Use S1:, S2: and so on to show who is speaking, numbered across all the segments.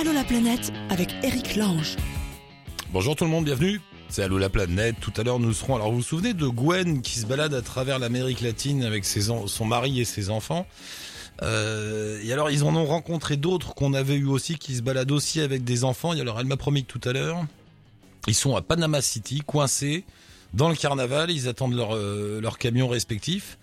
S1: Allô la planète avec Eric Lange.
S2: Bonjour tout le monde, bienvenue. C'est Allô la planète. Tout à l'heure, nous serons. Alors, vous vous souvenez de Gwen qui se balade à travers l'Amérique latine avec son mari et ses enfants? Euh, Et alors, ils en ont rencontré d'autres qu'on avait eu aussi qui se baladent aussi avec des enfants. Et alors, elle m'a promis que tout à l'heure, ils sont à Panama City, coincés dans le carnaval. Ils attendent leur, euh, leur camion respectif.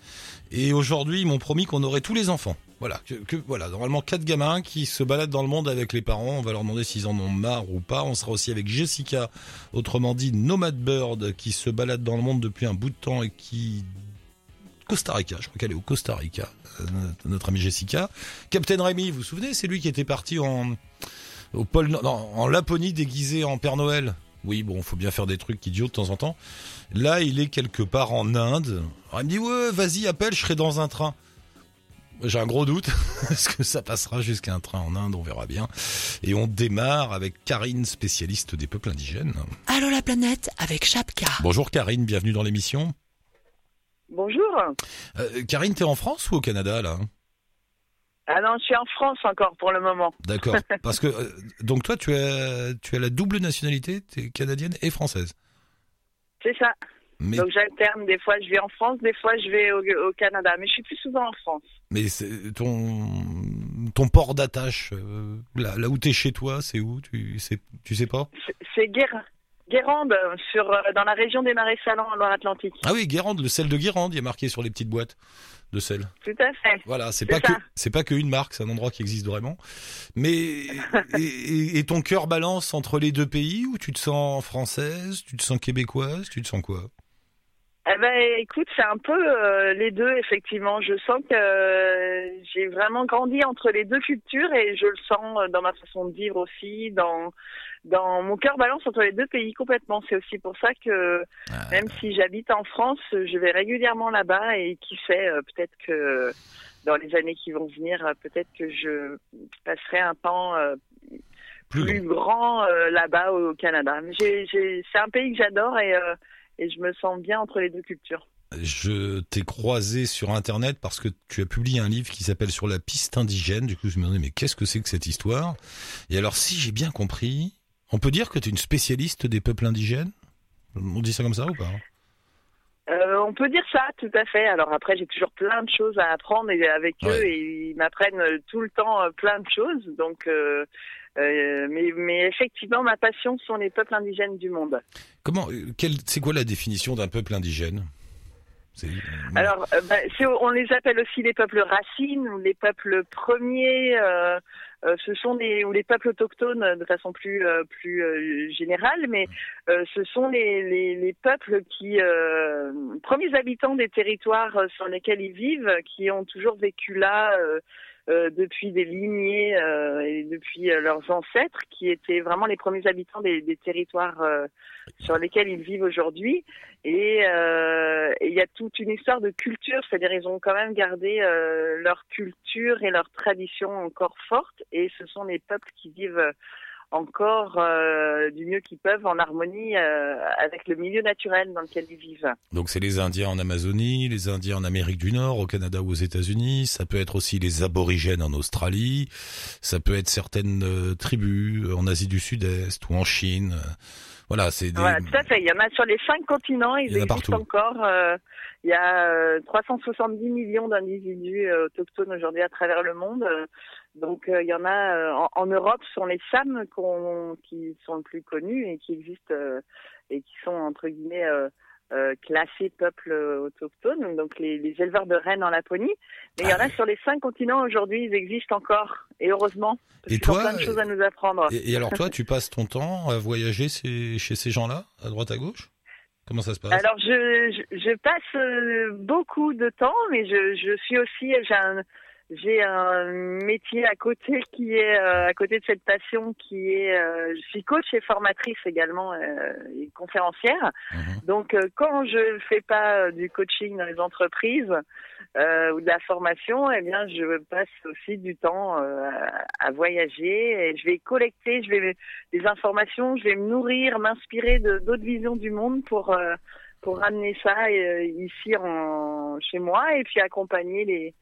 S2: Et aujourd'hui, ils m'ont promis qu'on aurait tous les enfants. Voilà, que, voilà, normalement quatre gamins qui se baladent dans le monde avec les parents. On va leur demander s'ils en ont marre ou pas. On sera aussi avec Jessica, autrement dit Nomad Bird, qui se balade dans le monde depuis un bout de temps et qui Costa Rica, je crois qu'elle est au Costa Rica, euh, notre amie Jessica. Captain Rémi, vous vous souvenez, c'est lui qui était parti en en Laponie déguisé en Père Noël. Oui, bon, faut bien faire des trucs idiots de temps en temps. Là, il est quelque part en Inde. Alors, il me dit ouais, vas-y, appelle, je serai dans un train. J'ai un gros doute. Est-ce que ça passera jusqu'à un train en Inde On verra bien. Et on démarre avec Karine, spécialiste des peuples indigènes.
S1: Allô la planète avec Chapka.
S2: Bonjour Karine, bienvenue dans l'émission.
S3: Bonjour.
S2: Euh, Karine, t'es en France ou au Canada là?
S3: Ah non, je suis en France encore pour le moment.
S2: D'accord. Parce que euh, donc toi, tu as tu as la double nationalité, t'es canadienne et française?
S3: C'est ça.
S2: Mais
S3: Donc j'alterne. Des fois, je vais en France, des fois, je vais au, au Canada. Mais je suis plus souvent en France.
S2: mais ton ton port d'attache, euh, là, là où t'es chez toi, c'est où? Tu sais tu sais pas?
S3: C'est- Guérin- Guérande, sur, euh, dans la région des Marais Salants, en Loire-Atlantique.
S2: Ah oui, Guérande, le sel de Guérande, il a marqué sur les petites boîtes de sel.
S3: Tout à fait.
S2: Voilà, c'est pas que c'est pas que une marque, c'est un endroit qui existe vraiment. Mais et, et- et ton cœur balance entre les deux pays où tu te sens française, tu te sens québécoise, tu te sens quoi?
S3: Eh ben, écoute, c'est un peu euh, les deux, effectivement. Je sens que euh, j'ai vraiment grandi entre les deux cultures et je le sens euh, dans ma façon de vivre aussi, dans dans mon cœur balance entre les deux pays complètement. C'est aussi pour ça que
S2: Ah,
S3: même si j'habite en France, je vais régulièrement là-bas et qui sait, euh, peut-être que dans les années qui vont venir, euh, peut-être que je passerai un temps euh,
S2: plus
S3: plus grand euh, là-bas au Canada. Mais j'ai- j'ai- c'est un pays que j'adore et, euh, et je me sens bien entre les deux cultures.
S2: Je t'ai croisé sur internet parce que tu as publié un livre qui s'appelle Sur la piste indigène. Du coup, je me demandais mais qu'est-ce que c'est que cette histoire? Et alors, si j'ai bien compris, on peut dire que tu es une spécialiste des peuples indigènes? On dit ça comme ça ou pas?
S3: Euh, on peut dire ça, tout à fait. Alors après, j'ai toujours plein de choses à apprendre et avec eux et ils m'apprennent tout le temps euh, plein de choses. Donc, euh, mais, mais effectivement, ma passion sont les peuples indigènes du monde.
S2: Comment euh, C'est quoi la définition d'un peuple indigène?
S3: Alors, euh, bah, c'est- on les appelle aussi les peuples racines ou les peuples premiers. euh, euh, ce sont les ou les peuples autochtones euh, de façon plus euh, plus euh, générale, mais euh, ce sont les, les, les peuples qui euh, premiers habitants des territoires euh, sur lesquels ils vivent, qui ont toujours vécu là. Euh, depuis des lignées euh, et depuis euh, leurs ancêtres, qui étaient vraiment les premiers habitants des, des territoires euh, sur lesquels ils vivent aujourd'hui. Et il y a toute une histoire de culture, c'est-à-dire ils ont quand même gardé leur culture et leur tradition encore fortes. Et ce sont les peuples qui vivent encore euh, du mieux qu'ils peuvent en harmonie euh, avec le milieu naturel dans lequel ils vivent.
S2: Donc c'est les Indiens en Amazonie, les Indiens en Amérique du Nord, au Canada ou aux États-Unis. Ça peut être aussi les aborigènes en Australie. Ça peut être certaines euh, tribus euh, en Asie du Sud-Est ou en Chine. Voilà, c'est des...
S3: Voilà, tout à fait. Il y en a sur les cinq continents, ils
S2: Il y en a
S3: existent
S2: partout.
S3: encore. euh, il y a euh, 370 millions d'individus autochtones aujourd'hui à travers le monde. Donc euh, il y en a euh, en, en Europe, ce sont les Sam qui sont le plus connus et qui existent euh, et qui sont entre guillemets classés peuples autochtones, donc les, les éleveurs de rennes en Laponie. Mais il y en a sur les cinq continents aujourd'hui, ils existent encore et heureusement. Parce
S2: Et toi,
S3: plein de choses à nous apprendre.
S2: Et, et alors toi, tu passes ton temps à voyager ces- chez ces gens-là, à droite à gauche? Comment ça se passe?
S3: Alors je, je, je passe beaucoup de temps, mais je, je suis aussi j'ai un j'ai un métier à côté qui est euh, à côté de cette passion qui est euh, je suis coach et formatrice également euh, et conférencière.
S2: Mhm.
S3: Donc euh, quand je fais pas euh, du coaching dans les entreprises euh, ou de la formation, eh bien je passe aussi du temps euh, à, voyager et je vais collecter, je vais des informations, je vais me nourrir, m'inspirer de d'autres visions du monde pour euh, pour ramener ça euh, ici en chez moi et puis accompagner les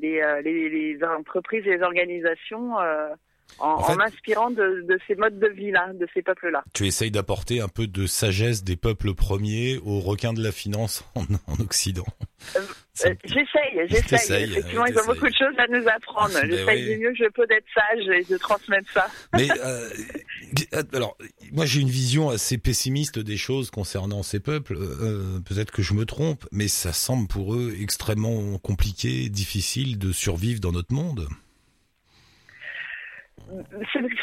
S3: les, euh, les, les entreprises et les organisations euh, en,
S2: En fait-
S3: en m'inspirant de, de ces modes de vie-là, de ces peuples-là.
S2: Tu essayes d'apporter un peu de sagesse des peuples premiers aux requins de la finance en, en Occident.
S3: Euh,
S2: me-
S3: j'essaye, j'essaye. Effectivement, ils ont beaucoup de choses à nous apprendre.
S2: Ben
S3: J'essaye
S2: oui.
S3: du mieux que je peux d'être sage et de transmettre ça.
S2: Mais euh, alors, moi j'ai une vision assez pessimiste des choses concernant ces peuples. Euh, Peut-être que je me trompe, mais ça semble pour eux extrêmement compliqué, difficile de survivre dans notre monde.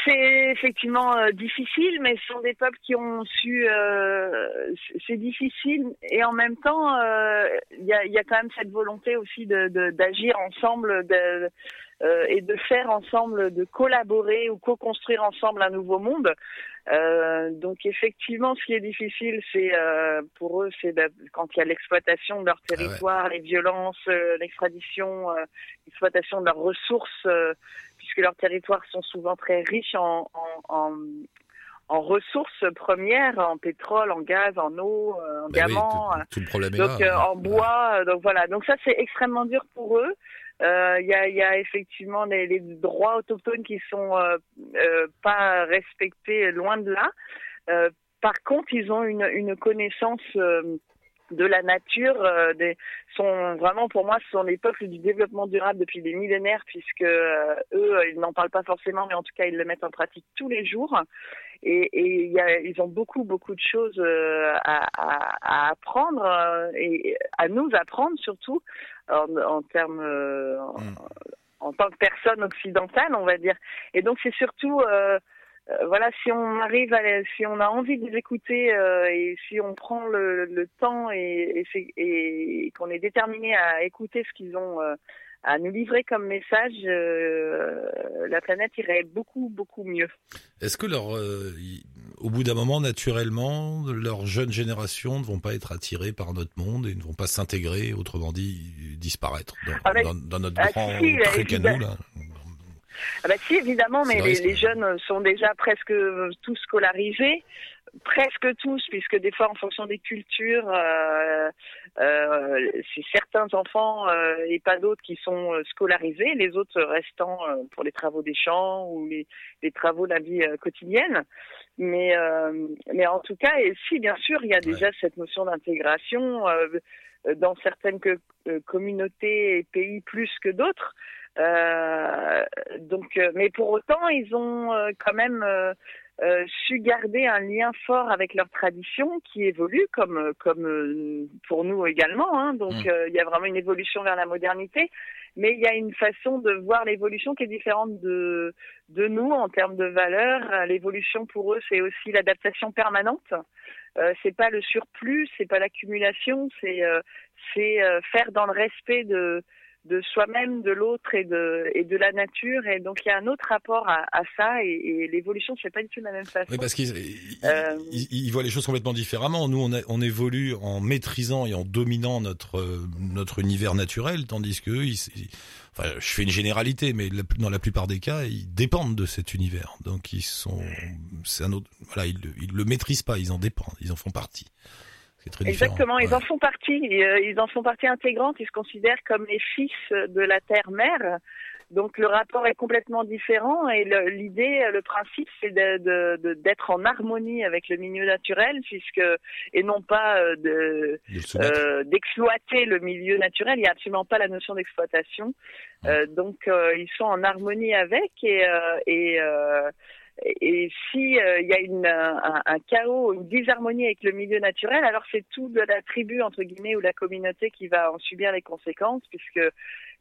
S3: C'est- effectivement euh, difficile, mais ce sont des peuples qui ont su. euh, c'est- difficile et en même temps, euh, il y, a, y a quand même cette volonté aussi de de- d'agir ensemble de, euh, et de faire ensemble, de collaborer ou co-construire ensemble un nouveau monde. Euh, donc effectivement, ce qui est difficile, c'est euh, pour eux, c'est quand il y a l'exploitation de leur
S2: ouais.
S3: territoire, les violences, l'extradition, l'exploitation de leurs ressources, euh, puisque leurs territoires sont souvent très riches en, en, en, en ressources premières, en pétrole, en gaz, en eau, euh, en
S2: oui,
S3: diamants.
S2: tout, tout le problème est
S3: Donc
S2: là.
S3: euh, en bois, euh, donc voilà. Donc ça c'est extrêmement dur pour eux. Euh, Il y, a, il y a effectivement les, les droits autochtones qui sont pas respectés loin de là. Par contre, ils ont une, une connaissance de la nature. euh, des, sont vraiment pour moi, ce sont les peuples du développement durable depuis des millénaires, puisque euh, eux, ils n'en parlent pas forcément, mais en tout cas, ils le mettent en pratique tous les jours. Et, et y a, ils ont beaucoup, beaucoup de choses euh, à, à, à apprendre euh, et à nous apprendre surtout en, en termes euh, en,
S2: Mm.
S3: en tant que personne occidentale, on va dire. Et donc c'est surtout euh, euh, voilà, si on arrive à, si on a envie de les écouter euh, et si on prend le, le temps et, et, et qu'on est déterminé à écouter ce qu'ils ont euh, à nous livrer comme message, euh, la planète irait beaucoup beaucoup mieux.
S2: Est-ce que leur, euh, au bout d'un moment, naturellement, leurs jeunes générations ne vont pas être attirées par notre monde et ne vont pas s'intégrer, autrement dit, disparaître dans,
S3: Ah bah,
S2: dans, dans notre
S3: ah
S2: grand
S3: si,
S2: truc à nous là?
S3: Ah bah si, évidemment, mais
S2: le
S3: les, les jeunes sont déjà presque tous scolarisés, presque tous, puisque des fois, en fonction des cultures, euh, euh, c'est certains enfants euh, et pas d'autres qui sont euh, scolarisés, les autres restant euh, pour les travaux des champs ou les, les travaux de la vie euh, quotidienne. Mais, euh, mais en tout cas, et si bien sûr, il y a déjà cette notion d'intégration euh, dans certaines que- euh, communautés et pays plus que d'autres. Euh, donc, euh, mais pour autant, ils ont euh, quand même euh, euh, su garder un lien fort avec leur tradition qui évolue, comme comme euh, pour nous également. Hein. donc,
S2: Mm.
S3: euh, il y a vraiment une évolution vers la modernité, mais il y a une façon de voir l'évolution qui est différente de de nous en termes de valeurs. L'évolution pour eux, c'est aussi l'adaptation permanente. Euh, c'est pas le surplus, c'est pas l'accumulation, c'est euh, c'est euh, faire dans le respect de de soi-même, de l'autre et de et de la nature. Et donc il y a un autre rapport à, à ça et, et l'évolution c'est pas du tout de la même façon.
S2: Oui, parce qu'ils ils-
S3: Euh,
S2: voient les choses complètement différemment. Nous, on, a- on évolue en maîtrisant et en dominant notre notre univers naturel, tandis que ils, ils- enfin, je fais une généralité, mais la- dans la plupart des cas, ils dépendent de cet univers. Donc, ils sont, c'est un autre, voilà, ils le maîtrisent pas, ils en dépendent, ils en font partie. C'est très différent.
S3: Exactement, ils
S2: Ouais.
S3: en font partie. Euh, Ils en font partie intégrante. Ils se considèrent comme les fils de la terre-mère. Donc le rapport est complètement différent et l'idée, le principe, c'est de- de- de- d'être en harmonie avec le milieu naturel, puisque et non pas euh,
S2: le
S3: euh, d'exploiter le milieu naturel. Il n'y a absolument pas la notion d'exploitation. Euh, donc euh, ils sont en harmonie avec et euh, et euh, et si euh, il y a un, chaos, une disharmonie avec le milieu naturel, alors c'est tout de la tribu entre guillemets ou la communauté qui va en subir les conséquences, puisque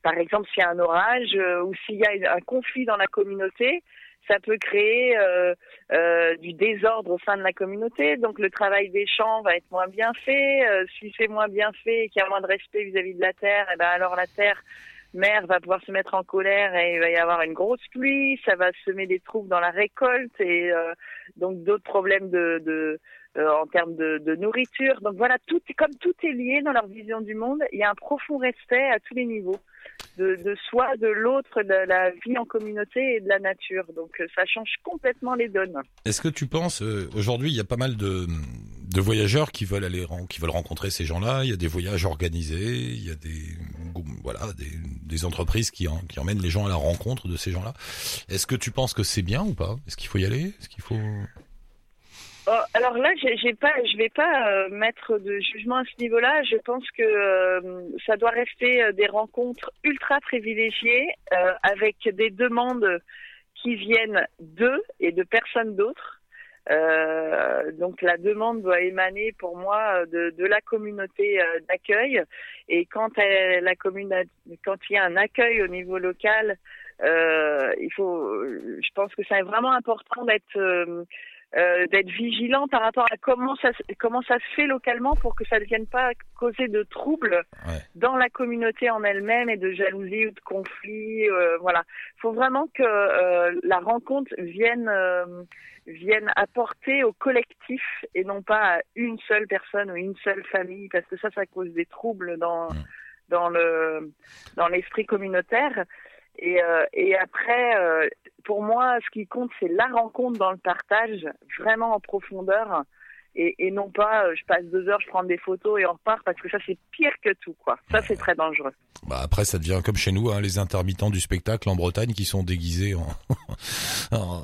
S3: par exemple s'il y a un orage euh, ou s'il y a un conflit dans la communauté, ça peut créer euh, du désordre au sein de la communauté. Donc le travail des champs va être moins bien fait. Si c'est moins bien fait et qu'il y a moins de respect vis-à-vis de la terre, et ben alors la terre mère va pouvoir se mettre en colère et il va y avoir une grosse pluie. Ça va semer des troubles dans la récolte et euh, donc d'autres problèmes euh, en termes de, nourriture. Donc voilà, tout comme tout est lié dans leur vision du monde, il y a un profond respect à tous les niveaux de, soi, de l'autre, de la vie en communauté et de la nature. Donc euh, ça change complètement les donnes.
S2: Est-ce que tu penses, aujourd'hui, il y a pas mal de, de voyageurs qui veulent aller qui veulent rencontrer ces gens-là. Il y a des voyages organisés, il y a des voilà des, entreprises qui, qui emmènent les gens à la rencontre de ces gens-là. Est-ce que tu penses que c'est bien ou pas? Est-ce qu'il faut y aller? Est-ce qu'il faut
S3: Oh, alors là, j'ai pas, je vais pas euh, mettre de jugement à ce niveau-là. Je pense que euh, ça doit rester euh, des rencontres ultra privilégiées avec des demandes qui viennent d'eux et de personne d'autre. Euh, donc la demande doit émaner pour moi de, de la communauté euh, d'accueil. Et quand la quand il y a un accueil au niveau local, euh, il faut, je pense que c'est vraiment important d'être euh, d'être vigilant par rapport à comment ça se- comment ça se fait localement pour que ça ne vienne pas causer de troubles
S2: Ouais.
S3: dans la communauté en elle-même et de jalousie ou de conflit. euh, voilà, faut vraiment que euh, la rencontre vienne euh, vienne apporter au collectif et non pas à une seule personne ou une seule famille parce que ça ça cause des troubles dans dans le dans l'esprit communautaire. Et, euh, et après, euh, pour moi, ce qui compte, c'est la rencontre dans le partage, vraiment en profondeur, et, et non pas euh, je passe deux heures, je prends des photos et on repart, parce que ça, c'est pire que tout, quoi. Ça, c'est très dangereux.
S2: Bah après, ça devient comme chez nous, hein, les intermittents du spectacle en Bretagne qui sont déguisés en, en,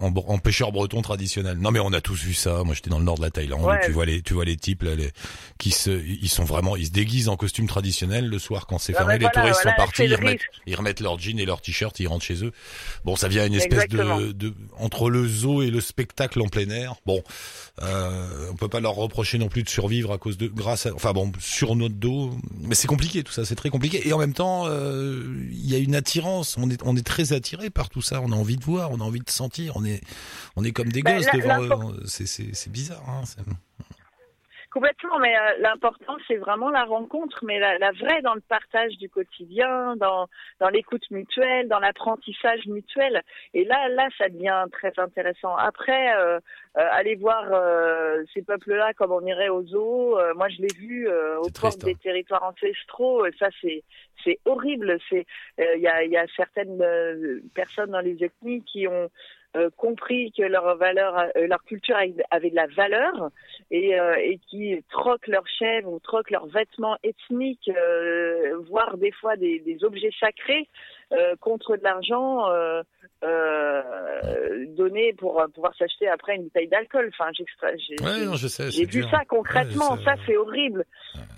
S2: en, en pêcheurs bretons traditionnels. Non mais on a tous vu ça. Moi j'étais dans le nord de la Thaïlande.
S3: Ouais.
S2: Tu vois les, tu vois les types là, les, qui se, ils sont vraiment, ils se déguisent en costume traditionnel le soir quand c'est
S3: Ah
S2: fermé. les touristes
S3: voilà,
S2: sont partis, ils remettent,
S3: risque.
S2: ils remettent leurs jeans et leurs t-shirts, ils rentrent chez eux. Bon, ça vient une espèce de, de, entre le zoo et le spectacle en plein air. Bon, euh, on peut pas leur reprocher non plus de survivre à cause de, grâce à, enfin bon, sur notre dos. Mais c'est compliqué tout ça, c'est très compliqué. Et en même temps, euh, il y a une attirance. On est, on est très attiré par tout ça. On a envie de voir, on a envie de sentir. On est, on est comme des
S3: Bah,
S2: gosses devant C'est, bizarre. Hein,
S3: Complètement, mais euh, l'important, c'est vraiment la rencontre, mais la, la vraie dans le partage du quotidien, dans, dans l'écoute mutuelle, dans l'apprentissage mutuel. Et là, là, ça devient très intéressant. Après, euh, euh, aller voir euh, ces peuples-là comme on irait au zoo, euh, moi je l'ai vu euh, aux
S2: C'est
S3: portes
S2: triste, hein.
S3: des territoires ancestraux, euh, ça c'est c'est horrible. C'est euh, il y, a, y a certaines euh, personnes dans les ethnies qui ont euh, compris que leur valeur, euh, leur culture avait de la valeur et, euh, qui troquent leurs chèvres ou troquent leurs vêtements ethniques, voire des fois des objets sacrés euh, contre de l'argent euh, euh, donné pour euh, pouvoir s'acheter après une bouteille d'alcool. Enfin, j'ai
S2: Ouais,
S3: vu ça concrètement,
S2: Ouais,
S3: ça c'est horrible.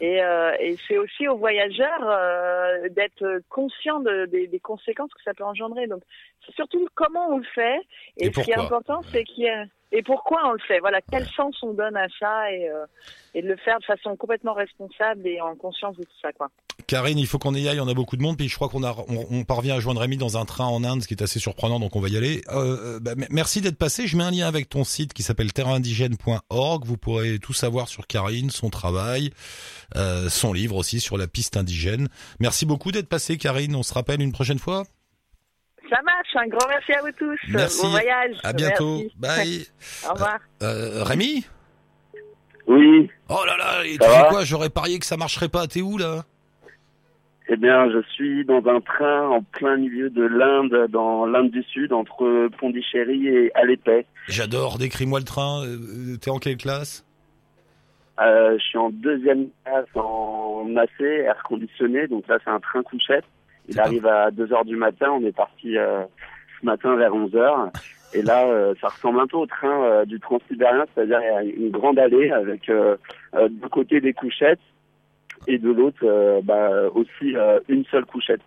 S3: Et, euh, et c'est aussi aux voyageurs euh, d'être conscients de- des, des conséquences que ça peut engendrer. Donc c'est surtout comment on le fait. Et,
S2: Et
S3: ce qui est important, c'est qu'il y a et pourquoi on le fait? Voilà, quel sens on donne à ça et, euh, et de le faire de façon complètement responsable et en conscience de tout ça, quoi.
S2: Karine, il faut qu'on y aille. On a beaucoup de monde, puis je crois qu'on a, on, parvient à joindre Rémi dans un train en Inde, ce qui est assez surprenant, donc on va y aller. Euh, euh, bah, merci d'être passé. Je mets un lien avec ton site qui s'appelle terraindigène.org. Vous pourrez tout savoir sur Karine, son travail, son livre aussi sur la piste indigène. Merci beaucoup d'être passé, Karine. On se rappelle une prochaine fois?
S3: Ça marche. Un grand merci à vous tous.
S2: Merci.
S3: Bon voyage.
S2: À bientôt.
S3: Merci.
S2: Bye.
S3: Au revoir.
S2: Euh, Rémi
S4: Oui,
S2: Oh là là, et tu
S4: va
S2: quoi? J'aurais parié que ça marcherait pas. T'es où là?
S4: Eh bien, je suis dans un train en plein milieu de l'Inde, dans l'Inde du Sud, entre Pondichéry et Alépais.
S2: J'adore. Décris-moi le train. Euh, T'es en quelle classe?
S4: Euh, je suis en deuxième classe en AC, air conditionné, donc là c'est un train couchette. Il
S2: pas-
S4: arrive à 2 heures du matin, on est parti euh, ce matin vers 11 heures. Et là, euh, ça ressemble un peu au train euh, du Transsibérien, c'est-à-dire il y a une grande allée avec euh, euh, d'un côté des couchettes et de l'autre bah, aussi une seule couchette.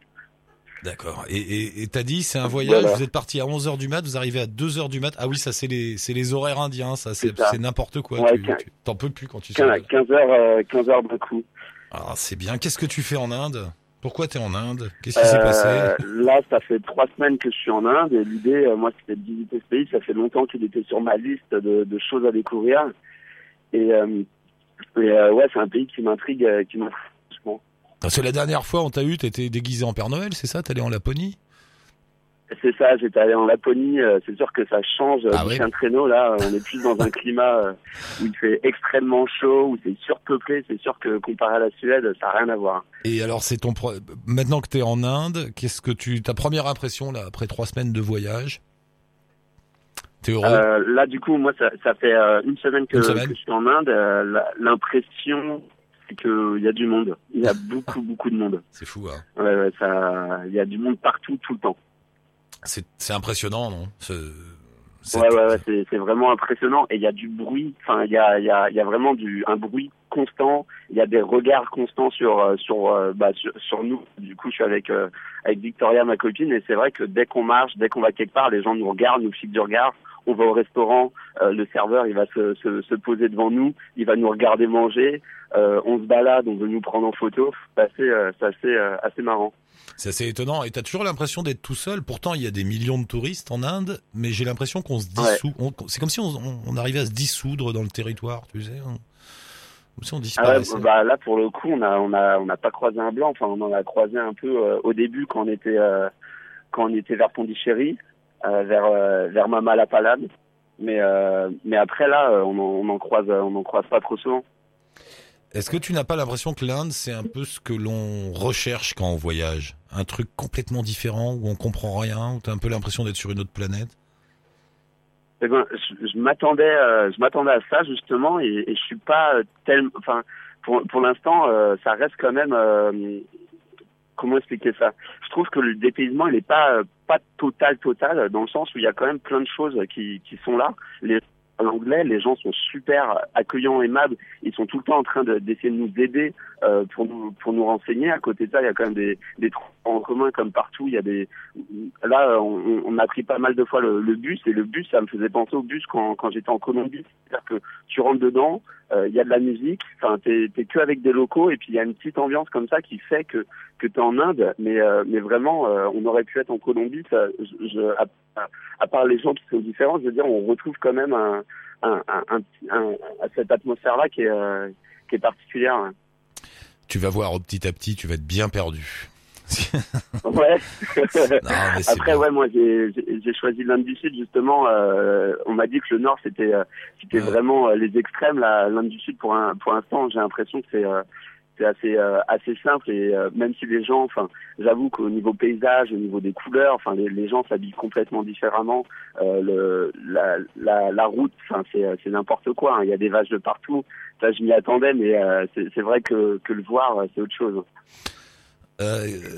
S2: D'accord. Et t'as dit c'est un voyage.
S4: Voilà.
S2: Vous êtes parti à 11 heures du mat, vous arrivez à 2 heures du mat. Ah oui, ça c'est les c'est les horaires indiens. Ça c'est n'importe quoi.
S4: Ouais,
S2: t'en peux plus quand tu sors.
S4: 15, 15 heures, euh, 15 heures de coup.
S2: Ah c'est bien. Qu'est-ce que tu fais en Inde? Pourquoi t'es en Inde? Qu'est-ce qui s'est passé?
S4: Euh, là, ça fait trois semaines que je suis en Inde et l'idée, euh, moi, c'était de visiter ce pays. Ça fait longtemps qu'il était sur ma liste de, de choses à découvrir. Et, euh, et, ouais, c'est un pays qui m'intrigue, qui m'intrigue.
S2: Parce que la dernière fois on t'a eu, t'étais déguisé en Père Noël, c'est ça? T'allais en Laponie?
S4: C'est ça, j'étais allé en Laponie. euh, c'est sûr que ça change euh,
S2: Ah
S4: de traîneau. Là, on est plus dans un climat euh, où il fait extrêmement chaud, où c'est surpeuplé. C'est sûr que comparé à la Suède, ça n'a rien à voir.
S2: Et alors c'est ton pro- maintenant que t'es en Inde, qu'est-ce que tu ta première impression là après trois semaines de voyage? T'es heureux?
S4: Euh, là, du coup, moi, ça, ça fait euh, une semaine que,
S2: Une semaine?
S4: que je suis en Inde. Euh, L'impression, c'est qu'il y a du monde. Il y a beaucoup, beaucoup de monde.
S2: C'est fou, hein.
S4: Ouais, ouais, ça, il y a du monde partout, tout le temps.
S2: C'est impressionnant, non? Ce-
S4: Ouais, ouais, ouais, c'est vraiment impressionnant. Et il y a du bruit. Enfin, il y a, y a, y a vraiment du, un bruit constant. Il y a des regards constants sur, euh, sur, euh, bah, sur, sur nous. Du coup, je suis avec, euh, avec Victoria, ma copine, et c'est vrai que dès qu'on marche, dès qu'on va quelque part, les gens nous regardent, nous fixent du regard. On va au restaurant, euh, le serveur, il va se, se, se poser devant nous, il va nous regarder manger. Euh, on se balade, on veut nous prendre en photo. C'est assez, euh, c'est assez, assez marrant.
S2: C'est assez étonnant. Et t'as toujours l'impression d'être tout seul. Pourtant, il y a des millions de touristes en Inde, mais j'ai l'impression qu'on se dissout. C'est comme si on, arrivait à se dissoudre dans le territoire, tu sais. on- si on
S4: Ah ouais, bah là pour le coup on a on a on n'a pas croisé un blanc enfin on en a croisé un peu euh, au début quand on était euh, quand on était vers Pondichéry euh, vers euh, vers Mamalapalad mais euh, mais après là on en, on en croise on en croise pas trop souvent.
S2: Est-ce que tu n'as pas l'impression que l'Inde, c'est un peu ce que l'on recherche quand on voyage? Un truc complètement différent, où on comprend rien, où t'as un peu l'impression d'être sur une autre planète?
S4: Eh ben, je, je m'attendais euh, je m'attendais à ça justement et, et je suis pas euh, tellement enfin pour pour l'instant euh, ça reste quand même comment expliquer ça? Je trouve que le dépaysement il est pas pas total total dans le sens où il y a quand même plein de choses qui sont là. Les l'anglais, les gens sont super accueillants, aimables. Ils sont tout le temps en train de- d'essayer de, nous aider euh, pour nous pour nous renseigner. À côté de ça, il y a quand même des des en commun comme partout. Il y a des là, on, on a pris pas mal de fois le, le bus et le bus, ça me faisait penser au bus quand quand j'étais en Colombie. C'est-à-dire que tu rentres dedans, euh, il y a de la musique. Enfin, t'es t'es que avec des locaux et puis il y a une petite ambiance comme ça qui fait que que t'es en Inde. Mais euh, mais vraiment, euh, on aurait pu être en Colombie. Ça, je, à, part les gens qui sont différents, je veux dire, on retrouve quand même un un, un, un, cette atmosphère-là qui est euh, qui est particulière. hein.
S2: Tu vas voir, petit à petit, tu vas être bien perdu.
S4: Ouais.
S2: Non,
S4: Après,
S2: bien.
S4: ouais, moi, j'ai choisi l'Inde du Sud justement. euh, on m'a dit que le Nord c'était euh, c'était
S2: Ouais.
S4: vraiment euh, les extrêmes. L'Inde du Sud, pour un pour l'instant, j'ai l'impression que c'est c'est assez euh, assez simple et euh, même si les gens, enfin, j'avoue qu'au niveau paysage, au niveau des couleurs, enfin, les, les gens s'habillent complètement différemment. Euh, le la la, la route, enfin, c'est c'est n'importe quoi. hein. Il y a des vaches de partout. Ça, je m'y attendais, mais c'est c'est vrai que que le voir, c'est autre chose.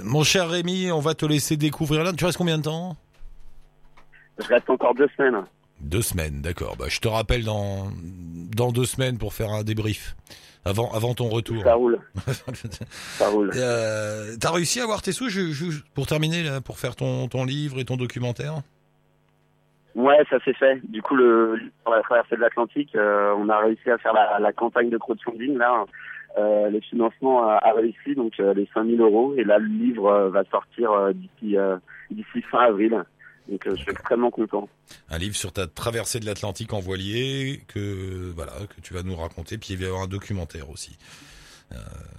S2: Mon cher Rémi, on va te laisser découvrir l'Inde. Tu restes combien de temps?
S4: Je reste encore deux semaines.
S2: Deux semaines, d'accord. Bah, je te rappelle dans, dans deux semaines pour faire un débrief. Avant, avant ton retour.
S4: Ça roule, ça roule.
S2: Euh, T'as réussi à avoir tes sous je- je- pour terminer, là, pour faire ton, ton livre et ton documentaire?
S4: Ouais, ça s'est fait. Du coup, le sur la traversée de l'Atlantique, euh, on a réussi à faire la, la campagne de crowdfunding. Là, euh, le financement a, a réussi, donc euh, les 5000 euros. Et là, le livre va sortir d'ici d'ici fin avril. Donc, euh, je suis extrêmement content.
S2: Un livre sur ta traversée de l'Atlantique en voilier que voilà que tu vas nous raconter. Puis il va y avoir un documentaire aussi.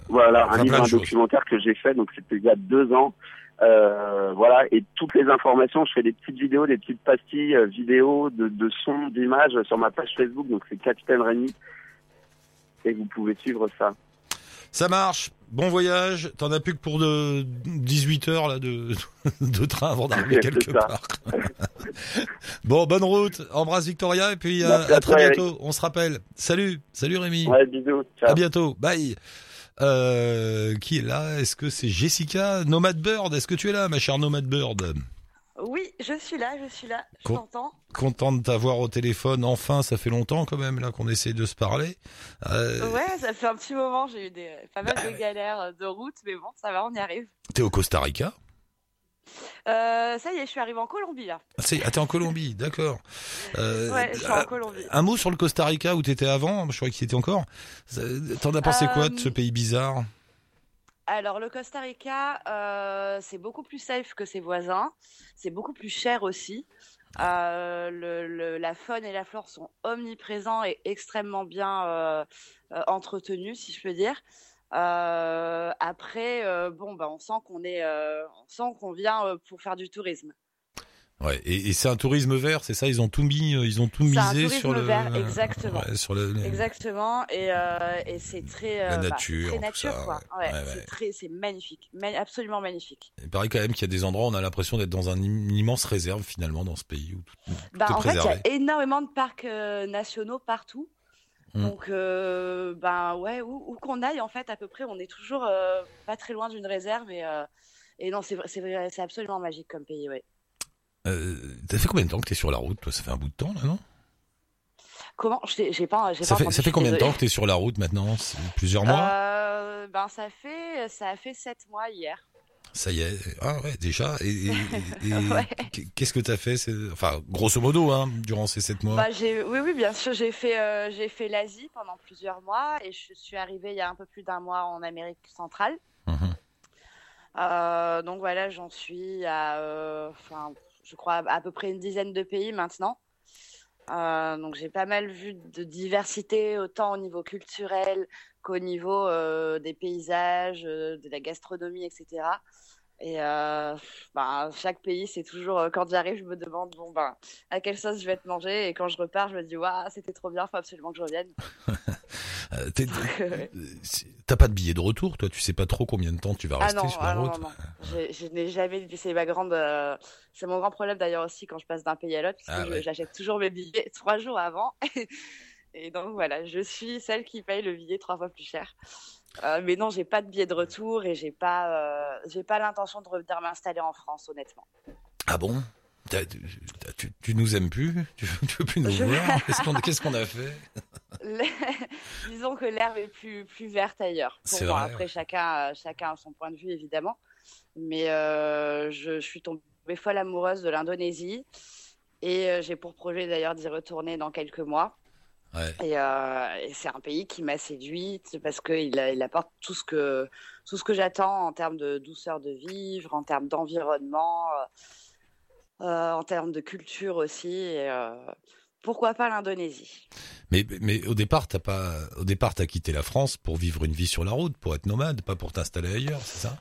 S4: Voilà,
S2: Plein,
S4: un livre,
S2: plein de
S4: un
S2: choses.
S4: documentaire que j'ai fait. Donc, c'était il y a deux ans. Euh, voilà, et toutes les informations, je fais des petites vidéos, des petites pastilles euh, vidéos de, de sons, d'images sur ma page Facebook. Donc, c'est Capitaine Rémi. Et vous pouvez suivre ça.
S2: Ça marche. Bon voyage. T'en as plus que pour de 18 heures là de, de train avant d'arriver quelque part. bon, bonne route. Embrasse Victoria et puis euh, à
S4: à
S2: très
S4: Eric.
S2: bientôt. On se rappelle. Salut, salut Rémi.
S4: Ouais, bisous. Ciao.
S2: À bientôt. Bye. Euh, qui est là? Est-ce que c'est Jessica Nomad Bird Est-ce que tu es là, ma chère Nomad Bird
S5: Oui, je suis là, je suis là, je
S2: Con-
S5: t'entends.
S2: Content de t'avoir au téléphone. Enfin, ça fait longtemps quand même là qu'on essaie de se parler. Euh,
S5: Ouais, ça fait un petit moment, j'ai eu des, pas mal
S2: Bah,
S5: de galères euh, de route, mais bon, ça va, on y arrive.
S2: T'es au Costa Rica?
S5: Euh, ça y est, je suis arrivée en Colombie là.
S2: Ah, ah, t'es en Colombie, d'accord. Euh,
S5: Ouais, je suis en Colombie.
S2: Un mot sur le Costa Rica où t'étais avant? Je croyais qu'il y était encore. T'en as pensé quoi de ce pays bizarre?
S5: Alors, le Costa Rica, euh, c'est beaucoup plus safe que ses voisins. C'est beaucoup plus cher aussi. Euh, la faune et la flore sont omniprésents et extrêmement bien euh, entretenus, si je peux dire. Après, bon, bah, on sent qu'on est, on sent qu'on vient pour faire du tourisme.
S2: Ouais, et, et c'est un tourisme vert, c'est ça Ils ont tout mis, euh, ils ont tout
S5: un
S2: misé
S5: tourisme
S2: sur le.
S5: vert, exactement.
S2: Ouais, sur le.
S5: Exactement, et, euh, et c'est très,
S2: La
S5: bah,
S2: nature,
S5: très
S2: tout
S5: nature,
S2: ça,
S5: quoi.
S2: ouais.
S5: Ouais,
S2: Ouais,
S5: c'est
S2: ouais.
S5: très, c'est magnifique, Ma- absolument magnifique.
S2: Il paraît quand même qu'il y a des endroits où on a l'impression d'être dans un une immense réserve finalement dans ce pays où tout, tout
S5: Bah,
S2: est
S5: en fait, il y a énormément de parcs euh, nationaux partout.
S2: Mm.
S5: Donc, euh, ben ouais, où, où qu'on aille, en fait, à peu près, on est toujours pas très loin d'une réserve. Et, et non, c'est absolument magique comme pays, ouais.
S2: Euh, T'as fait combien de temps que t'es sur la route Toi, ça fait un bout de temps là, non?
S5: Comment? J'ai pas,
S2: Ça
S5: pas
S2: fait ça fait combien de temps que t'es sur la route maintenant? Plusieurs mois?
S5: Euh, Ben, ça fait, ça a fait sept mois hier.
S2: Ça y est. Ah ouais, déjà? Et, et- et- et
S5: Ouais.
S2: qu'est-ce que t'as fait? C'est- Enfin, grosso modo, hein, durant ces sept mois?
S5: Bah, oui, oui, bien sûr, j'ai fait, euh, j'ai fait l'Asie pendant plusieurs mois et je suis arrivée il y a un peu plus d'un mois en Amérique centrale.
S2: Mhm.
S5: Euh, donc voilà, j'en suis à, euh, je crois à peu près une dizaine de pays maintenant. Euh, donc j'ai pas mal vu de diversité, autant au niveau culturel qu'au niveau euh, des paysages, euh, de la gastronomie, etc. Et ben, chaque pays, c'est toujours, quand j'arrive, je me demande, bon, ben, à quelle sauce je vais te manger. Et quand je repars, je me dis, waouh, c'était trop bien, faut absolument que je revienne.
S2: Euh,
S5: Euh,
S2: T'as pas de billet de retour, toi Tu sais pas trop combien de temps tu vas
S5: Ah
S2: rester
S5: non,
S2: sur la
S5: ah non,
S2: route
S5: non, non. Je n'ai jamais. C'est ma grande. euh, C'est mon grand problème d'ailleurs aussi quand je passe d'un pays à l'autre, puisque
S2: Ah ouais.
S5: j'achète toujours mes billets trois jours avant. Et donc voilà, je suis celle qui paye le billet trois fois plus cher. Euh, mais non, j'ai pas de billet de retour et j'ai pas, j'ai pas l'intention de revenir m'installer en France, honnêtement.
S2: Ah bon? Tu, nous aimes plus tu, tu veux plus nous
S5: Je-
S2: voir Qu'est-ce qu'on a fait?
S5: Disons que l'herbe est plus, plus verte ailleurs. Pour
S2: C'est
S5: moi.
S2: vrai,
S5: Après,
S2: ouais.
S5: chacun, chacun a son point de vue, évidemment. Mais euh, je, je suis tombée folle amoureuse de l'Indonésie. Et euh, j'ai pour projet d'ailleurs d'y retourner dans quelques mois.
S2: Ouais.
S5: Et, euh, et c'est un pays qui m'a séduite parce qu'il il apporte tout ce que, tout ce que j'attends en termes de douceur de vivre, en termes d'environnement, en termes de culture aussi. Et, euh, pourquoi pas l'Indonésie
S2: Mais, mais au départ, t'as pas, au départ, t'as quitté la France pour vivre une vie sur la route, pour être nomade, pas pour t'installer ailleurs, c'est ça?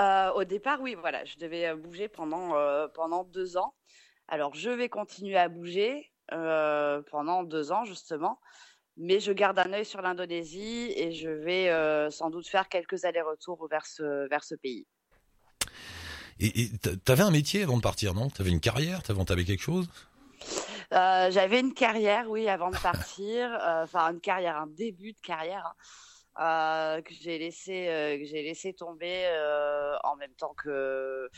S5: Euh, au départ, oui, voilà, je devais euh, bouger pendant, euh, pendant deux ans. Alors, je vais continuer à bouger euh, pendant deux ans, justement, mais je garde un œil sur l'Indonésie et je vais euh, sans doute faire quelques allers-retours vers ce, vers ce pays.
S2: Et et t'a- t'avais un métier avant de partir, non? T'avais une carrière? T'avais entamé quelque chose?
S5: Euh, J'avais une carrière, oui, avant de partir, euh, enfin une carrière, un début de carrière hein, euh, que j'ai laissé, que laissé tomber en même temps que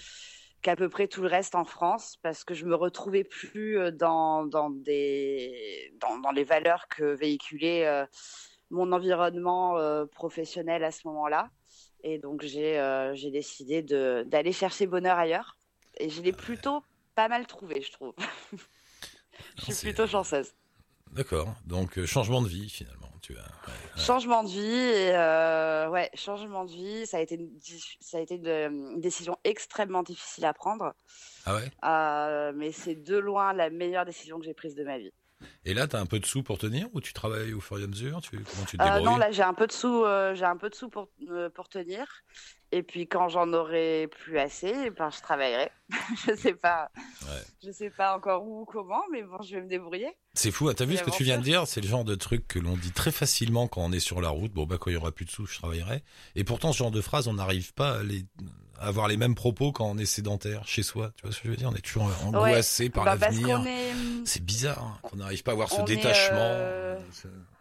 S5: qu'à peu près tout le reste en France, parce que je me retrouvais plus dans dans des dans, les valeurs que véhiculait mon environnement professionnel à ce moment-là, et donc j'ai euh, décidé d'aller chercher bonheur ailleurs, et je l'ai plutôt pas mal trouvé, je trouve. Je suis plutôt chanceuse.
S2: D'accord. Donc euh, changement de vie finalement. Tu as. ouais, ouais.
S5: Changement de vie, et, euh, ouais, changement de vie. Ça a été une, ça a été une, une décision extrêmement difficile à prendre,
S2: Ah ouais?
S5: euh, mais c'est de loin la meilleure décision que j'ai prise de ma vie.
S2: Et là, t'as un peu de sous pour tenir ou tu travailles au fur et à mesure? Tu comment tu te
S5: Euh,
S2: débrouilles?
S5: non, là j'ai un peu de sous, euh, j'ai un peu de sous pour euh, pour tenir. Et puis quand j'en aurai plus assez, ben je travaillerai. je sais pas,
S2: Ouais.
S5: je sais pas encore où ou comment, mais bon, je vais me débrouiller.
S2: C'est fou, hein, t'as vu ce que tu viens de dire? C'est le genre de truc que l'on dit très facilement quand on est sur la route. Bon, bah, quand il y aura plus de sous, je travaillerai. Et pourtant, ce genre de phrase, on n'arrive pas à, les... avoir les mêmes propos quand on est sédentaire chez soi. Tu vois ce que je veux dire? On est toujours angoissé par
S5: Bah,
S2: l'avenir.
S5: est
S2: C'est bizarre hein, qu'on n'arrive pas à avoir ce
S5: On
S2: détachement.
S5: euh,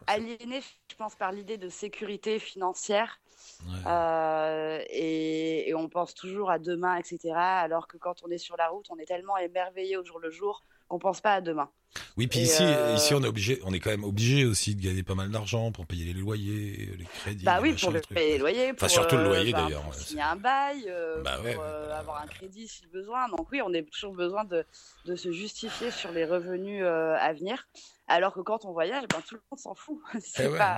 S5: aliéné, je pense, par l'idée de sécurité financière.
S2: Ouais.
S5: Euh, et, et on pense toujours à demain, etc. Alors que quand on est sur la route, on est tellement émerveillé au jour le jour qu'on pense pas à demain.
S2: Oui, puis ici,
S5: euh,
S2: ici, on est obligé, on est quand même obligé aussi de gagner pas mal d'argent pour payer les loyers, les crédits.
S5: bah oui,
S2: machin,
S5: pour le payer les loyers,
S2: Enfin, surtout le
S5: euh,
S2: loyer,
S5: enfin,
S2: d'ailleurs,
S5: pour
S2: ouais,
S5: signer un bail, euh,
S2: Bah ouais,
S5: pour euh,
S2: ouais,
S5: avoir
S2: ouais.
S5: un crédit si besoin. Donc oui, on a toujours besoin de, de se justifier sur les revenus à venir. Alors que quand on voyage, ben, tout le monde s'en fout.
S2: Eh
S5: C'est
S2: ouais,
S5: pas,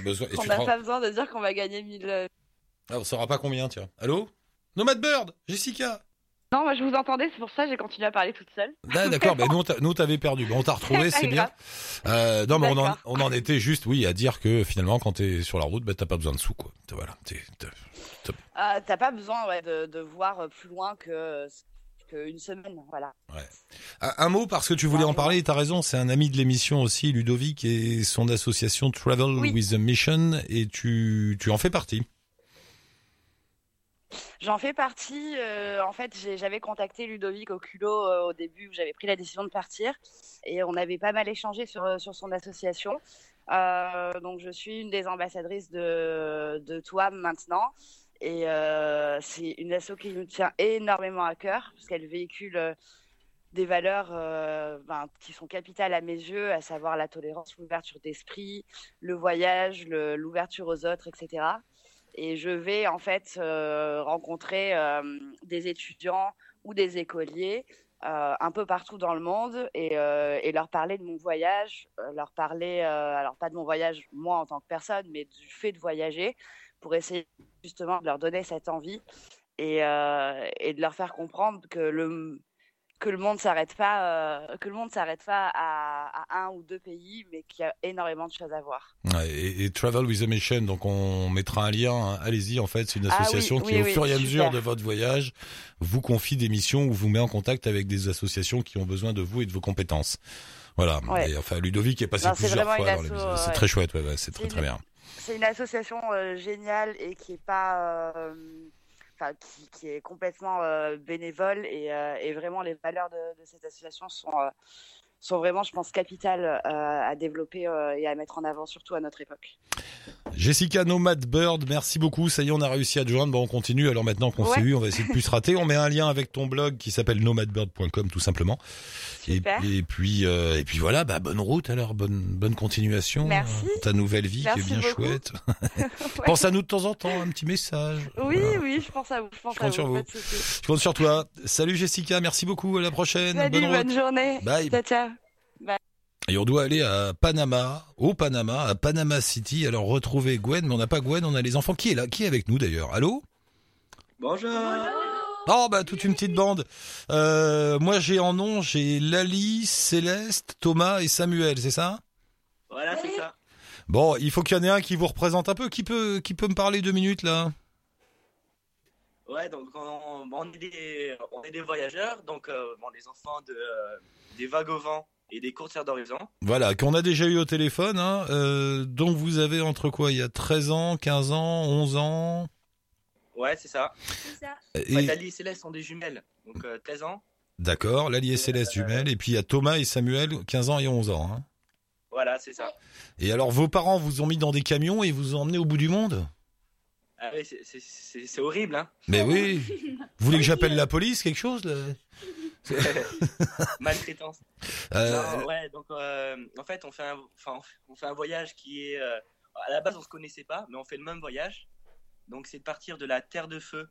S2: besoin. Et
S5: on n'a
S2: rends-
S5: pas besoin de dire qu'on va gagner 1000. euh,
S2: Ah, on saura pas combien, tiens. Allô? Nomad Bird Jessica?
S5: Non, moi je vous entendais, c'est pour ça que j'ai continué à parler toute seule.
S2: Ah, D'accord, ben nous, nous t'avais perdu. Bon, on t'a retrouvé, c'est bien. Euh, non, mais on en,
S5: D'accord.
S2: on en était juste, oui, à dire que finalement, quand t'es sur la route, ben t'as pas besoin de sous, quoi. T'as- Voilà. t'as-
S5: Ah, T'as pas besoin ouais, de, de voir plus loin que, une semaine, voilà.
S2: Un, un mot parce que tu voulais en parler, et t'as raison, c'est un ami de l'émission aussi, Ludovic, et son association Travel
S5: Oui.
S2: with a Mission, et tu, tu en fais partie.
S5: J'en fais partie. euh, en fait, j'avais contacté Ludovic au culot euh, au début où j'avais pris la décision de partir et on avait pas mal échangé sur, euh, sur son association. Euh, donc, je suis une des ambassadrices de, de TWAM maintenant. Et c'est une asso qui nous tient énormément à cœur parce qu'elle véhicule des valeurs ben, qui sont capitales à mes yeux, à savoir la tolérance, l'ouverture d'esprit, le voyage, l'ouverture aux autres, etc. Et je vais en fait euh, rencontrer euh, des étudiants ou des écoliers euh, un peu partout dans le monde et, leur parler de mon voyage, leur parler, alors pas de mon voyage moi en tant que personne, mais du fait de voyager pour essayer justement de leur donner cette envie et de leur faire comprendre que le que le monde s'arrête pas euh, que le monde s'arrête pas à, à un ou deux pays mais qu'il y a énormément de choses à voir.
S2: Ouais, et, et Travel with a Mission, donc on mettra un lien, hein. allez-y, en fait, c'est une
S5: Ah oui,
S2: association qui,
S5: oui,
S2: au
S5: oui,
S2: fur et à mesure de votre voyage, vous confie des missions ou vous met en contact avec des associations qui ont besoin de vous et de vos compétences. Voilà.
S5: Ouais.
S2: Et enfin, Ludovic est passé
S5: Non,
S2: plusieurs fois dans l'émission. C'est
S5: ouais.
S2: très chouette, c'est très très bien.
S5: C'est une association euh, géniale et qui est pas, euh, qui, est complètement euh, bénévole et, euh, et vraiment les valeurs de, cette association sont euh, sont vraiment, je pense, capitales à développer et à mettre en avant, surtout à notre époque.
S2: Jessica Nomad Bird, merci beaucoup. Ça y est, on a réussi à te joindre. Bon, on continue. Alors maintenant qu'on
S5: Ouais.
S2: s'est eu, on va essayer de plus se rater. On met un lien avec ton blog qui s'appelle nomadbird.com tout simplement. Et,
S5: Super.
S2: et puis euh, et puis voilà, bah bonne route alors, bonne bonne continuation.
S5: Merci.
S2: euh, ta nouvelle vie
S5: Merci
S2: qui est bien
S5: beaucoup.
S2: chouette.
S5: Ouais.
S2: Pense à nous de temps en temps, un petit message.
S5: Oui,
S2: Voilà.
S5: oui, je pense à vous. Je pense
S2: Je compte
S5: à
S2: sur
S5: vous.
S2: Je compte sur toi. Salut Jessica, merci beaucoup. À la prochaine.
S5: Salut,
S2: bonne route.
S5: bonne journée.
S2: Bye.
S5: Ciao, ciao.
S2: Et on doit aller à Panama, au Panama, à Panama City. Alors retrouver Gwen, mais on n'a pas Gwen, on a les enfants. Qui est là? Qui est avec nous d'ailleurs? Allô?
S6: Bonjour.
S2: Oh bah toute une petite bande. Euh, moi j'ai en nom, j'ai Lali, Céleste, Thomas et Samuel, c'est ça?
S6: Voilà, c'est ça.
S2: Bon, il faut qu'il y en ait un qui vous représente un peu. Qui peut, qui peut me parler deux minutes là?
S6: Ouais, donc on, on est, des, on est des voyageurs, donc euh, bon, les enfants de, euh, des vagues au vent et des courtières d'horizon.
S2: Voilà, qu'on a déjà eu au téléphone. Hein, euh, donc vous avez entre quoi Il y a 13 ans, 15 ans, 11 ans.
S6: Ouais, c'est ça.
S2: Et-
S6: Ouais, Lali et Céleste sont des jumelles, donc euh, 13 ans.
S2: D'accord, Lali et Céleste jumelles. Et puis il y a Thomas et Samuel, 15 ans et 11 ans. hein.
S6: Voilà, c'est ça.
S2: Et alors vos parents vous ont mis dans des camions et vous ont emmené au bout du monde?
S6: Ah oui, c'est- c'est- c'est c'est horrible, hein.
S2: Mais oui Vous voulez que j'appelle la police, quelque chose là?
S6: Maltraitance.
S2: Euh,
S6: Non, ouais, donc euh, en fait, on fait, un, on fait- un voyage qui est. euh, à la base, on se connaissait pas, mais on fait le même voyage. Donc, c'est de partir de la Terre de Feu,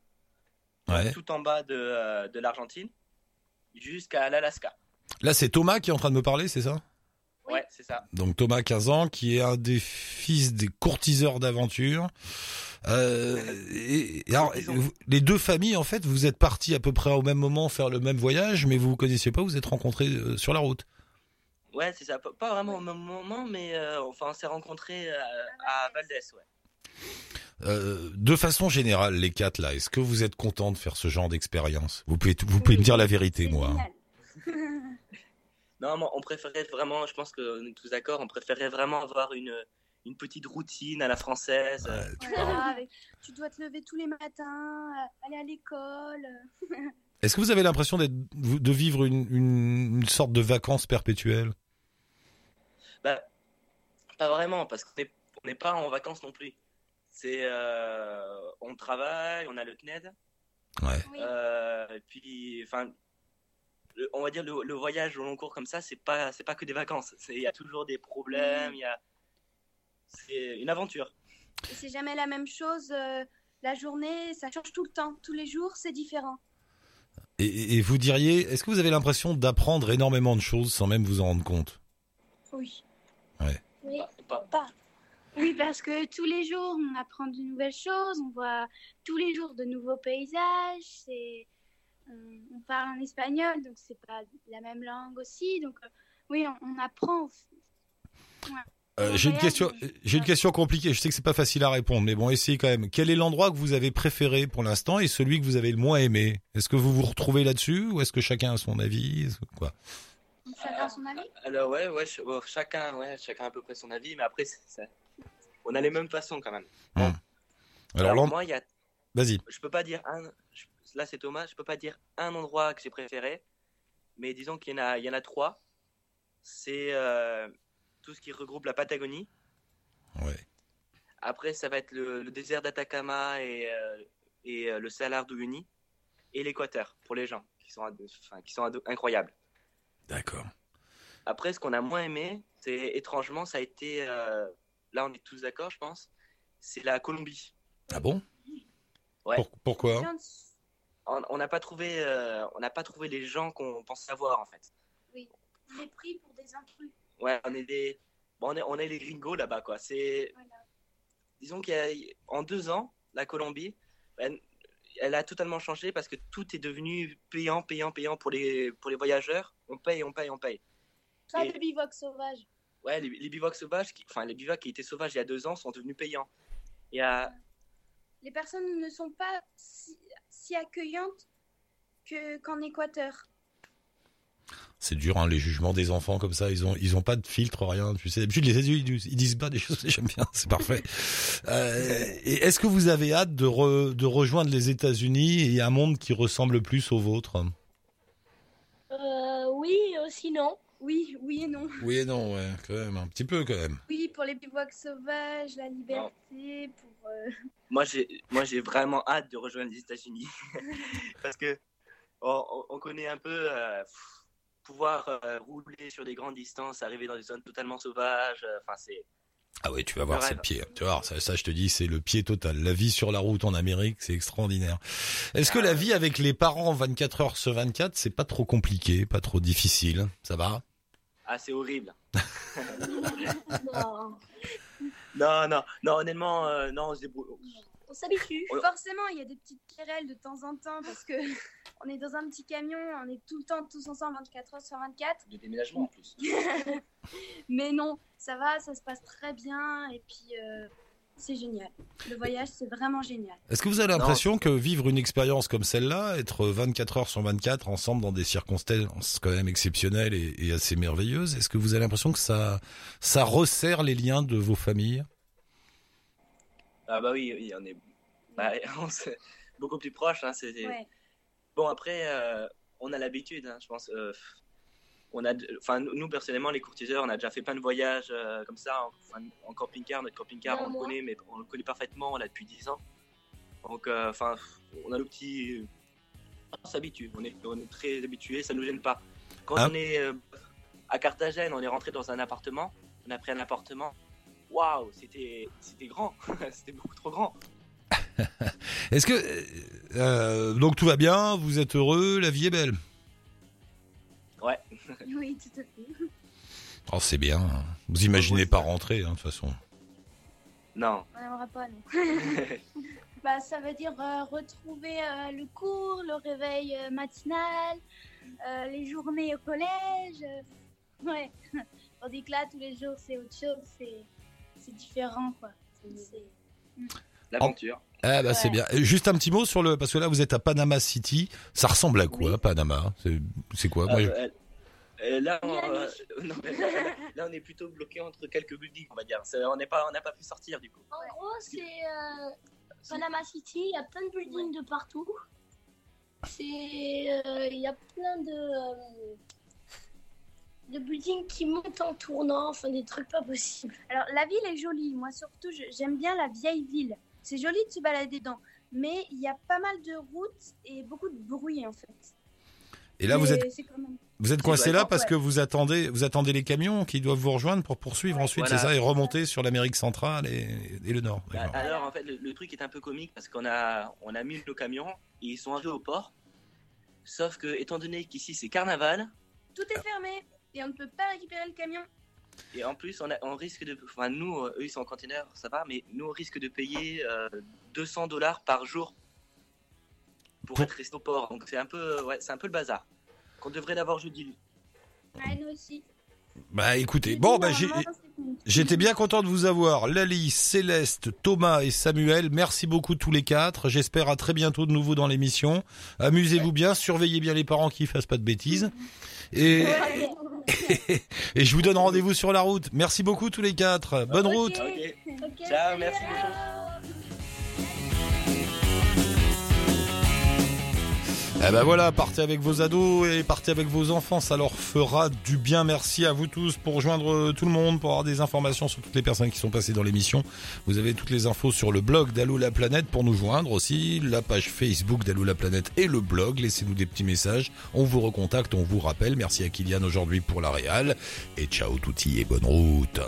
S2: ouais.
S6: tout en bas de, de l'Argentine, jusqu'à l'Alaska.
S2: Là c'est Thomas qui est en train de me parler, c'est ça?
S6: Ouais, c'est ça.
S2: Donc Thomas, 15 ans, qui est un des fils des courtiseurs d'aventure. Euh, et, et alors, vous- les deux familles, en fait, vous êtes partis à peu près au même moment faire le même voyage, mais vous vous connaissiez pas, vous êtes rencontrés euh, sur la route.
S6: Ouais, c'est ça. Pas- vraiment au même moment, mais euh, enfin, on s'est rencontrés à Valdez, ouais.
S2: De façon générale, les quatre là, est-ce que vous êtes contents de faire ce genre d'expérience? Vous pouvez, vous pouvez me dire la vérité, moi.
S6: Non, mais on préférait vraiment, je pense qu'on est tous d'accord, on préférait vraiment avoir une, une petite routine à la française. euh,
S2: Ouais, tu
S7: Voilà,
S2: parles.
S7: avec- tu dois te lever tous les matins, euh, aller à l'école. euh.
S2: Est-ce que vous avez l'impression d'être, de vivre une, une, une sorte de vacances perpétuelles?
S6: Bah, pas vraiment, parce qu'on n'est pas en vacances non plus. C'est, euh, on travaille, on a le CNED,
S2: Ouais.
S7: Oui.
S6: euh, et puis, enfin, le- on va dire le, le voyage au long cours comme ça, c'est pas, c'est pas que des vacances. C'est- Il y a toujours des problèmes, il y a, c'est une aventure.
S7: Et c'est jamais la même chose. euh, la journée, ça change tout le temps. Tous les jours, c'est différent.
S2: Et- vous diriez, est-ce que vous avez l'impression d'apprendre énormément de choses sans même vous en rendre compte?
S7: Oui.
S2: Ouais.
S7: Oui.
S6: Pas- pas-
S7: Oui, parce que tous les jours, on apprend de nouvelles choses, on voit tous les jours de nouveaux paysages. C'est, on, on parle en espagnol, donc c'est pas la même langue aussi. Donc euh, oui, on, on apprend.
S2: Euh, j'ai une question,
S7: je-
S2: j'ai une question compliquée. Je sais que c'est pas facile à répondre, mais bon, essayez quand même. Quel est l'endroit que vous avez préféré pour l'instant et celui que vous avez le moins aimé? Est-ce que vous vous retrouvez là-dessus ou est-ce que chacun a son avis? Quoi?
S7: Chacun son avis?
S6: Alors ouais, ouais, ch- bon, chacun, ouais, chacun a à peu près son avis, mais après, on a les mêmes façons quand même.
S2: Alors,
S6: Alors, moi, il y a,
S2: vas-y.
S6: je peux pas dire un. je- Là, c'est Thomas. Je peux pas dire un endroit que j'ai préféré, mais disons qu'il y en a, il y en a trois. C'est euh, tout ce qui regroupe la Patagonie.
S2: Ouais.
S6: Après, ça va être le, le désert d'Atacama et, euh, et euh, le Salar d'Uyuni et l'Équateur pour les gens qui sont, enfin, qui sont incroyables.
S2: D'accord.
S6: Après, ce qu'on a moins aimé, c'est étrangement, ça a été. euh, là, on est tous d'accord, je pense. C'est la Colombie.
S2: Ah bon?
S6: Ouais.
S2: Pour- Pourquoi?
S6: On on n'a pas trouvé, euh, on n'a pas trouvé les gens qu'on pensait avoir en fait.
S7: On est pris pour des intrus.
S6: Ouais, on est des, bon, on est, on est les gringos là-bas quoi. C'est,
S7: Voilà.
S6: disons qu'en deux ans, la Colombie, elle, elle a totalement changé parce que tout est devenu payant, payant, payant pour les, pour les voyageurs. On paye, on paye, on paye.
S7: Pas
S6: Et-
S7: de bivouac sauvage.
S6: Ouais, les, les bivouacs sauvages, qui, enfin les bivouacs qui étaient sauvages il y a deux ans sont devenus payants. Il y a,
S7: Les personnes ne sont pas si, si accueillantes que, qu'en Équateur.
S2: C'est dur, hein, les jugements des enfants comme ça. Ils ont, ils ont pas de filtre, rien. Tu sais, d'habitude les adultes, ils, disent pas des choses. J'aime bien, c'est parfait. Euh, et est-ce que vous avez hâte de, re- de rejoindre les États-Unis et un monde qui ressemble plus au vôtre?
S8: Euh, oui, aussi non.
S7: Oui, oui et non.
S2: Oui et non, ouais, quand même, un petit peu quand même.
S7: Oui, pour les bivouacs sauvages, la liberté, pour... euh,
S6: moi j'ai, moi j'ai vraiment hâte de rejoindre les États-Unis parce que on, on- on connaît un peu euh, pff, pouvoir euh, rouler sur des grandes distances, arriver dans des zones totalement sauvages. euh, Enfin, c'est
S2: Ah ouais, tu vas voir, c'est le pied. Tu vas voir, ça, ça, je te dis, c'est le pied total. La vie sur la route en Amérique, c'est extraordinaire. Est-ce que la vie avec les parents 24 heures sur 24, c'est pas trop compliqué, pas trop difficile? Ça va?
S6: Assez horrible.
S8: Non.
S6: Non, non, non, honnêtement, euh, non, on se débrouille.
S8: On s'habitue.
S7: Forcément, il y a des petites querelles de temps en temps parce que on est dans un petit camion, on est tout le temps tous ensemble 24 heures sur 24.
S6: De déménagement en plus.
S7: Mais non, ça va, ça se passe très bien et puis euh, c'est génial. Le voyage, c'est vraiment génial.
S2: Est-ce que vous avez l'impression que vivre une expérience comme celle-là, être 24 heures sur 24 ensemble dans des circonstances quand même exceptionnelles et, et assez merveilleuses, est-ce que vous avez l'impression que ça, ça resserre les liens de vos familles?
S6: Ah bah oui, oui, on est, bah, on beaucoup plus proches. Hein,
S7: Ouais.
S6: Bon après, euh, on a l'habitude, hein, je pense. euh, on a, enfin nous personnellement, les courtiseurs, on a déjà fait plein de voyages euh, comme ça, en, camping-car. Notre camping-car, on le connaît, mais on le connaît parfaitement. On l'a depuis 10 ans. Donc, euh, enfin, on a le petit, on s'habitue. On est, on est très habitué, ça nous gêne pas. Quand
S2: Ah.
S6: on est euh, à Carthagène, on est rentré dans un appartement. On a pris un appartement. Waouh, c'était, c'était grand, c'était beaucoup trop grand.
S2: Est-ce que euh, donc tout va bien, vous êtes heureux, la vie est belle?
S7: Oui, tout à fait.
S2: Oh c'est bien. hein. Vous imaginez pas rentrer hein, de toute façon.
S6: Non.
S7: On n'aimera pas, non. bah, ça veut dire euh, retrouver euh, le cours, le réveil euh, matinal, euh, les journées au collège. euh, ouais. Tandis que là, tous les jours, c'est autre chose, c'est, c'est différent, quoi.
S6: L'aventure.
S2: Ah bah c'est bien. Juste un petit mot sur le parce que là vous êtes à Panama City. Ça ressemble à quoi
S7: Oui.
S2: Panama? C'est quoi? Moi, je-
S6: euh, euh, là, on, euh, non, là, là, on est plutôt bloqué entre quelques buildings, on va dire. On n'est pas, on n'a pas pu sortir du coup.
S8: En gros, c'est euh, Panama City. Il y a plein de buildings de partout. C'est, euh, il y a plein de euh, de buildings qui montent en tournant. Enfin, des trucs pas possibles.
S7: Alors, la ville est jolie. Moi, surtout, j'aime bien la vieille ville. C'est joli de se balader dedans. Mais il y a pas mal de routes et beaucoup de bruit, en fait.
S2: Et là vous êtes
S7: même-
S2: vous êtes coincé là parce
S7: Ouais.
S2: que vous attendez vous attendez les camions qui doivent vous rejoindre pour poursuivre
S7: Ouais.
S2: ensuite
S6: Voilà.
S2: c'est ça et remonter sur l'Amérique centrale et, et le Nord.
S6: Bah, alors, en fait, le, le truc est un peu comique parce qu'on a, on a mis nos camions et ils sont arrivés au port. Sauf que, étant donné qu'ici c'est carnaval,
S7: Tout est fermé et on ne peut pas récupérer le camion.
S6: et en plus, on, a, on risque de. Enfin, nous, euh, eux, ils sont en container, ça va, mais nous, on risque de payer euh, 200 dollars par jour pour
S2: Pour-
S6: être resté au port. Donc, c'est un peu, ouais, c'est un peu le bazar. Qu'on devrait l'avoir jeudi.
S7: Ouais, nous aussi.
S2: Bah écoutez, bon bah j'ai J'étais bien content de vous avoir. Lali, Céleste, Thomas et Samuel, merci beaucoup tous les quatre. J'espère à très bientôt de nouveau dans l'émission. Amusez-vous bien, surveillez bien les parents qui fassent pas de bêtises. Et, et je vous donne rendez-vous sur la route. Merci beaucoup tous les quatre. Bonne route.
S6: Ciao, merci beaucoup.
S2: Eh ben voilà, partez avec vos ados et partez avec vos enfants, ça leur fera du bien. Merci à vous tous pour rejoindre tout le monde, pour avoir des informations sur toutes les personnes qui sont passées dans l'émission. Vous avez toutes les infos sur le blog d'Allo la planète pour nous joindre aussi, la page Facebook d'Allo la planète et le blog. Laissez-nous des petits messages, on vous recontacte, on vous rappelle. Merci à Kylian aujourd'hui pour la réal et ciao touti et bonne route.